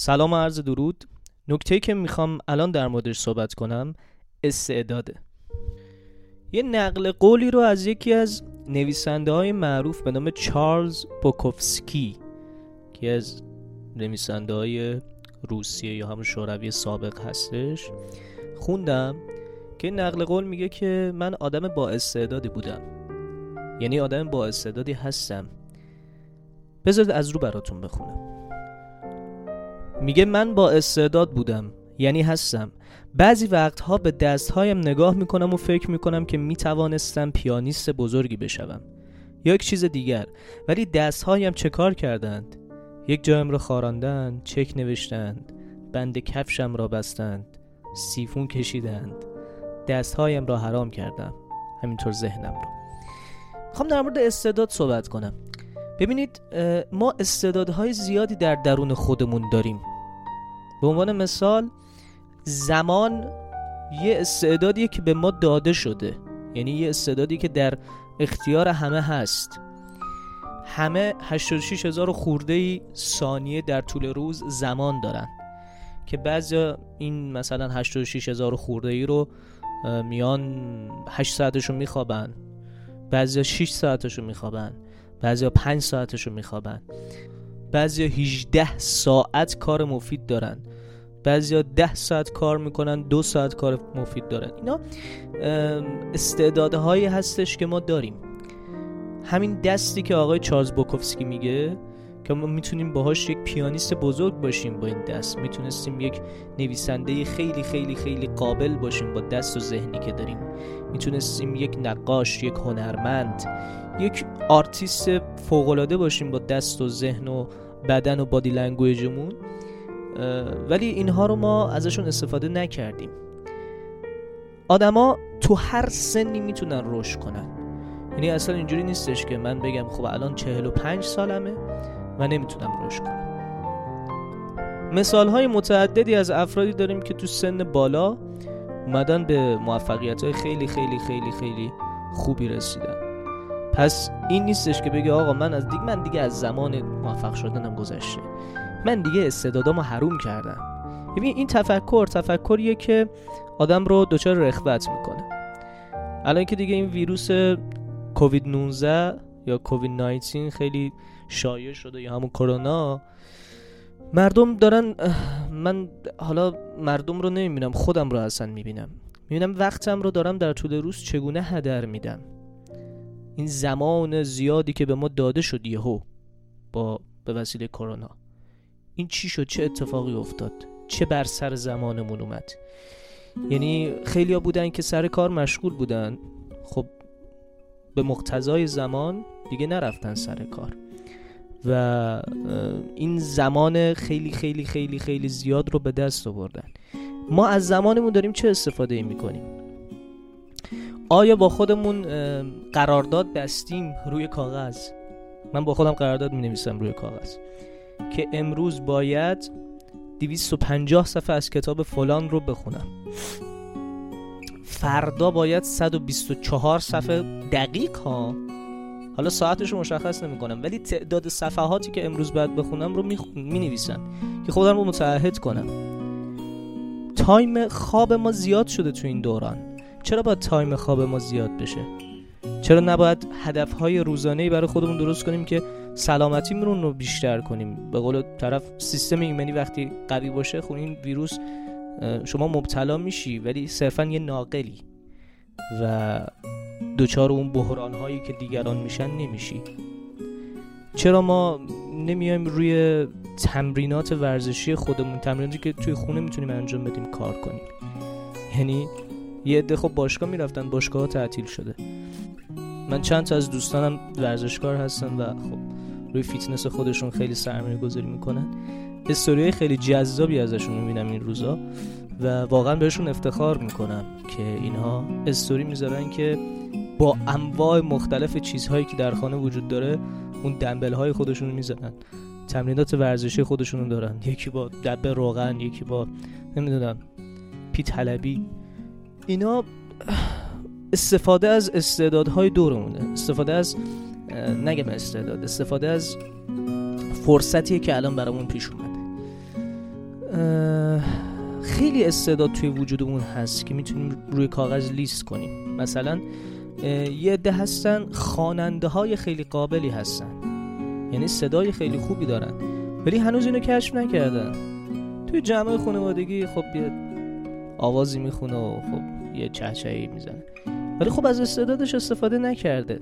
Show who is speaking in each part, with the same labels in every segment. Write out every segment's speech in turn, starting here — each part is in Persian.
Speaker 1: سلام و عرض درود. نکته که می‌خوام الان در موردش صحبت کنم استعداده یه نقل قولی رو از یکی از نویسنده های معروف به نام چارلز بوکوفسکی که از نویسنده های روسیه یا همون شوروی سابق هستش خوندم که نقل قول میگه که من آدم با استعدادی بودم. یعنی آدم با استعدادی هستم. بذارید از رو براتون بخونم. میگه من با استعداد بودم یعنی هستم. بعضی وقتها به دستهایم نگاه می‌کنم و فکر می‌کنم که می‌توانستم پیانیست بزرگی بشوم. یا یک چیز دیگر ولی دستهایم چه کار کردند؟ یک جایم را خاراندند چک نوشتند بند کفشم را بستند سیفون کشیدند دستهایم را حرام کردم. همینطور ذهنم را. می‌خوام در مورد استعداد صحبت کنم. ببینید ما استعدادهای زیادی در درون خودمون داریم. به عنوان مثال زمان یه استعدادیه که به ما داده شده. یعنی یه استعدادی که در اختیار همه هست. همه 86 هزار خورده ثانیه در طول روز زمان دارن که بعضی این مثلا 86 هزار خورده ای رو میان 8 ساعتشو میخوابن بعضی 6 ساعتشو میخوابن. بعضی 5 ساعتشو میخوابن. بعضی 18 ساعت کار مفید دارن. بعضیا 10 ساعت کار می‌کنن دو ساعت کار مفید دارن. اینا استعدادهایی هستش که ما داریم. همین دستی که آقای چارلز بوکوفسکی میگه که ما می‌تونیم باهاش یک پیانیست بزرگ باشیم با این دست. می‌تونستیم یک نویسنده خیلی خیلی خیلی قابل باشیم با دست و ذهنی که داریم. می‌تونستیم یک نقاش یک هنرمند یک آرتیست فوقالعاده باشیم با دست و ذهن و بدن و body language مون ولی اینها رو ما ازشون استفاده نکردیم. آدما تو هر سنی می‌تونن رشد کنن. یعنی اصلا اینجوری نیستش که من بگم خب الان 45 سالمه و نمی‌تونم رشد کنم. مثال های متعددی از افرادی داریم که تو سن بالا اومدن به موفقیت های خیلی خیلی خیلی خیلی خوبی رسیدن. پس این نیستش که بگه آقا من از دیگه من دیگه از زمان موفق شدنم گذشته. من دیگه استعدادامو حروم کردم. ببین این تفکر تفکریه که آدم رو دچار رخوت می‌کنه. الان که دیگه این ویروس کووید 19 یا کووید 19 خیلی شایع شده یا همون کرونا مردم دارن من حالا مردم رو نمی‌بینم خودم رو اصلا می‌بینم. می‌بینم وقتم رو دارم در طول روز چگونه هدر میدم. این زمان زیادی که به ما داده شد یهو با به وسیله کرونا. این چی شد؟ چه اتفاقی افتاد؟ چه بر سر زمانمون اومد؟ یعنی خیلیا بودن که سر کار مشغول بودن. خب به مقتضای زمان دیگه نرفتن سر کار. و این زمان خیلی خیلی خیلی خیلی زیاد رو به دست آوردن. ما از زمانمون داریم چه استفاده ای می‌کنیم؟ آیا با خودمون قرارداد بستیم روی کاغذ؟ من با خودم قرارداد می نویسم روی کاغذ. که امروز باید 250 صفحه از کتاب فلان رو بخونم. فردا باید 124 صفحه دقیق ها. حالا ساعتش رو مشخص نمی کنم ولی تعداد صفحاتی که امروز باید بخونم رو می‌نویسم که خودم رو متعهد کنم. time خواب ما زیاد شده تو این دوران. چرا باید time خواب ما زیاد بشه؟ چرا نباید هدفهای روزانه برای خودمون درست کنیم که سلامتیمون رو بیشتر کنیم؟ به قول طرف سیستم ایمنی وقتی قوی باشه خب این ویروس شما مبتلا میشی ولی صرفا یه ناقلی و دوچار اون بحران هایی که دیگران میشن نمیشی. چرا ما نمیایم روی تمرینات ورزشی خودمون تمریناتی که توی خونه می‌تونیم انجام بدیم کار کنیم؟ یعنی یه عده خب باشگاه می‌رفتن باشگاه تعطیل شده. من چند تا از دوستانم ورزشکار هستن و خب روی فیتنس خودشون خیلی سرمایه گذاری می‌کنن. استوری خیلی جذابی ازشون می‌بینم این روزا و واقعا بهشون افتخار می‌کنم که اینها استوری می‌ذارن که با انواع مختلف چیزهایی که در خانه وجود داره اون دمبل های خودشون می‌زنن. تمرینات ورزشی خودشون دارن. یکی با دبه روغن یکی با نمی‌دونم پیت حلبی اینا استفاده از استعدادهای دورمونه. استفاده از نگم استعداد استفاده از فرصتیه که الان برامون پیش اومده. خیلی استعداد توی وجودمون هست که می‌تونیم روی کاغذ لیست کنیم. مثلا یه عده هستن خواننده های خیلی قابلی هستن. یعنی صدای خیلی خوبی دارن. ولی هنوز اینو کشف نکردن. توی جمع خانوادگی خب یه آوازی می‌خونه و خب یه چهچهی می‌زنه. ولی خب از استعدادش استفاده نکرده.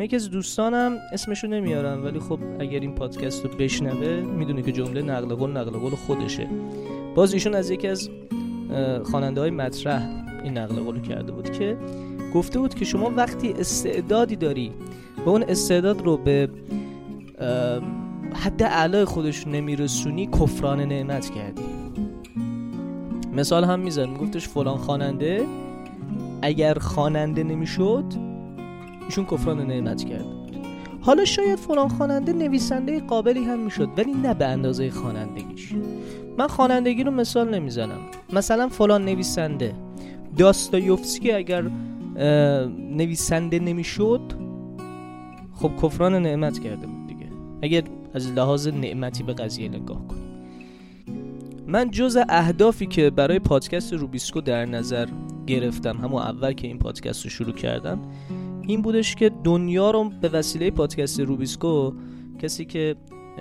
Speaker 1: یکی از دوستانم اسمشو نمیارم ولی خب اگر این پادکست رو بشنوه می‌دونه که جمله نقل قول نقل قول خودشه. باز ایشون از یکی از خواننده های مطرح این نقل قول کرده بود که گفته بود که شما وقتی استعدادی داری و اون استعداد رو به حد اعلای خودش نمیرسونی کفران نعمت کردی. مثال هم میزن میگفتش فلان خواننده. اگر خواننده نمی‌شد ایشون کفران نعمت کرد. حالا شاید فلان خواننده نویسنده قابلی هم می‌شد ولی نه به اندازه خوانندگیش. من خوانندگی رو مثال نمی‌زنم. مثلا فلان نویسنده. داستایوفسکی اگر نویسنده نمی‌شد خب کفران نعمت کرده بود دیگه. اگر از لحاظ نعمتی به قضیه نگاه کنیم. من جز اهدافی که برای پادکست روبیسکو در نظر گرفتم همون اول که این پادکست رو شروع کردم این بودش که دنیا رو به وسیله پادکست روبیسکو کسی که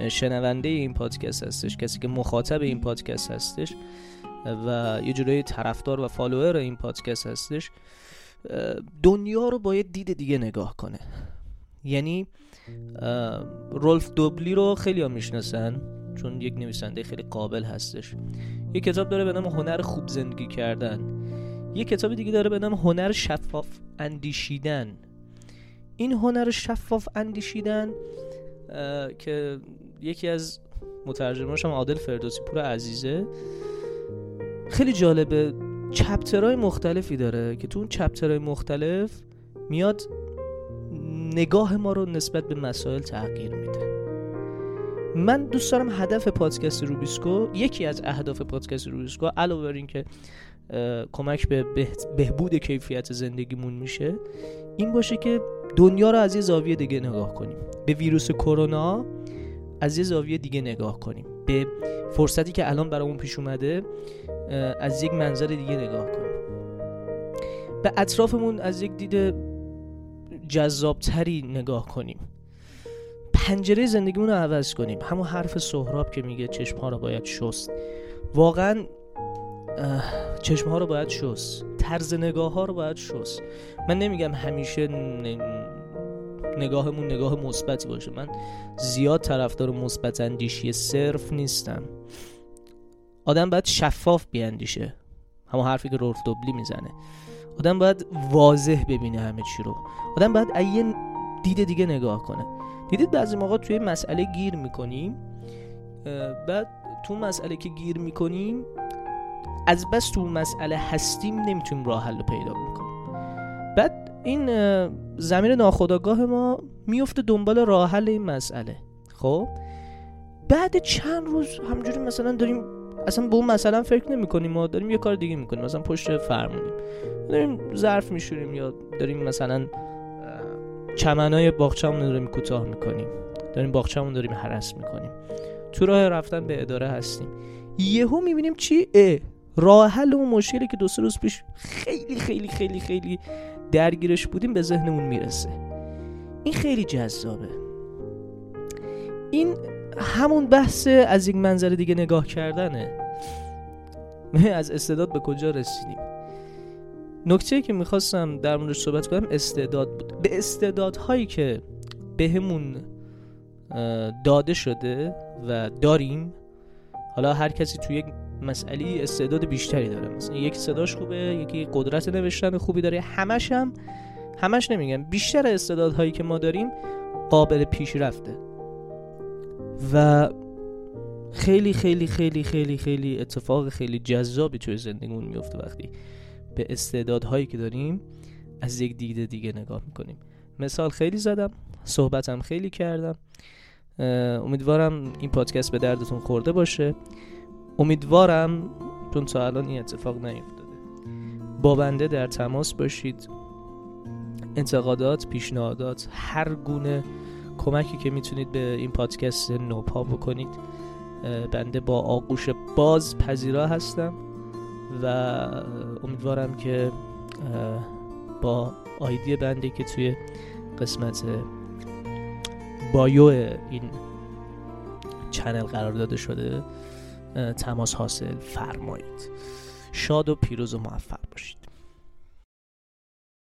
Speaker 1: شنونده این پادکست هستش کسی که مخاطب این پادکست هستش و یه جورایی طرفدار و follower این پادکست هستش دنیا رو با یه دید دیگه نگاه کنه. یعنی رولف دوبلی رو خیلی ها می‌شناسن. چون یک نویسنده خیلی قابل هستش. یه کتاب داره به نام هنر خوب زندگی کردن. یه کتاب دیگه داره به نام هنر شفاف اندیشیدن. این هنر شفاف اندیشیدن که یکی از مترجماش هم عادل فردوسی پور عزیزه. خیلی جالبه چپترهای مختلفی داره که تو اون چپترهای مختلف میاد نگاه ما رو نسبت به مسائل تغییر میده. من دوست دارم هدف پادکست روبیسکو یکی از اهداف پادکست روبیسکو علاوه بر اینکه کمک به بهبود کیفیت زندگیمون میشه این باشه که دنیا رو از یه زاویه دیگه نگاه کنیم. به ویروس کرونا از یه زاویه دیگه نگاه کنیم. به فرصتی که الان برامون پیش اومده از یک منظر دیگه نگاه کنیم. به اطرافمون از یک دید جذابتری نگاه کنیم. پنجره زندگیمون رو عوض کنیم. همون حرف سهراب که میگه چشم ها رو باید شست. واقعا چشم ها رو باید شست. طرز نگاه ها رو باید شست. من نمیگم همیشه نگاهمون نگاه مثبتی باشه. من زیاد طرفدار مثبت اندیشی صرف نیستم. آدم باید شفاف بیاندیشه. همون حرفی که رولف دوبلی می‌زنه. آدم باید واضح ببینه همه چی رو. آدم باید دید دیگه نگاه کنه. دیدید بعضی موقع توی مسئله گیر می‌کنیم؟ بعد تو مسئله که گیر می‌کنیم از بس تو مسئله هستیم نمی‌تونیم راه حل پیدا می‌کنیم بعد این زمین ناخداگاه ما میفته دنبال راه حل این مسئله. خب؟ بعد چند روز همجوری مثلا داریم اصلا به اون مثلا فکر نمی کنیم ما داریم یه کار دیگه می‌کنیم. مثلا پشت فرمونیم. داریم ظرف میشوریم یا داریم مثلا چمنای باغچه‌مون رو داریم کوتاه می‌کنیم. داریم باغچه‌مون داریم حرس می‌کنیم. تو راه رفتن به اداره هستیم. یهو می‌بینیم چی؟ اه راه حل اون مشکلی که دو سه روز پیش خیلی خیلی خیلی خیلی درگیرش بودیم به ذهنمون می‌رسه. این خیلی جذابه. این همون بحث از یک منظر دیگه نگاه کردنه. از استعداد به کجا رسیدیم؟ نکته که می‌خواستم در موردش صحبت کنم استعداد بود. به استعدادهایی که بهمون داده شده و داریم حالا هر کسی توی یک مسئله استعداد بیشتری داره. مثلا یک صداش خوبه یکی قدرت نوشتن خوبی داره همش هم همش نمیگم بیشتر استعدادهایی که ما داریم قابل پیشرفته. و خیلی خیلی خیلی خیلی خیلی اتفاق خیلی جذابی توی زندگیمون میفته وقتی به استعدادهایی که داریم از یک دیده دیگه نگاه می‌کنیم. مثال خیلی زدم صحبتم خیلی کردم. امیدوارم این پادکست به دردتون خورده باشه. امیدوارم چون تا الان این اتفاق نیفتاده. با بنده در تماس باشید. انتقادات پیشنهادات هر گونه کمکی که می‌تونید به این پادکست نوپا بکنید. بنده با آغوش باز پذیرا هستم. و امیدوارم که با آیدی بنده که توی قسمت بایو این چنل قرار داده شده تماس حاصل فرمایید. شاد و پیروز و موفق.